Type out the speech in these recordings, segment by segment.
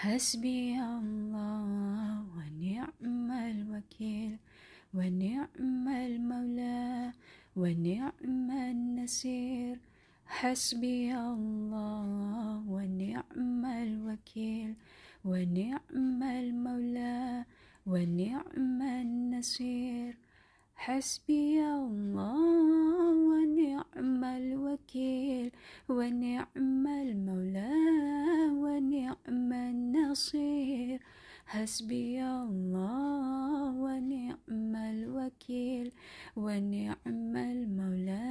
حسبي الله ونعم الوكيل ونعم المولى ونعم النصير. حسبي الله ونعم الوكيل ونعم المولى ونعم النصير. حسبي الله ونعم الوكيل ونعم حسبي الله ونعم الوكيل ونعم المولى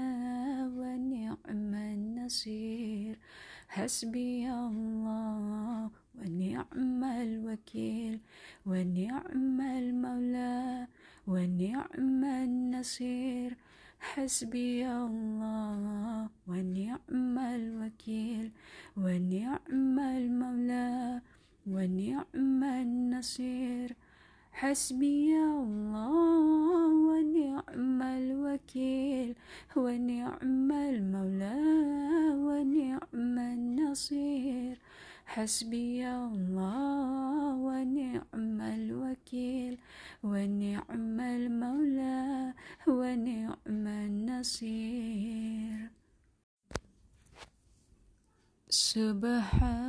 ونعم النصير. حسبي الله ونعم الوكيل ونعم المولى ونعم النصير. حسبي الله ونعم الوكيل ونعم المولى ونعم النصير. حسبي الله ونعم الوكيل ونعم المولى ونعم النصير. حسبي الله ونعم الوكيل ونعم المولى ونعم النصير. سبحان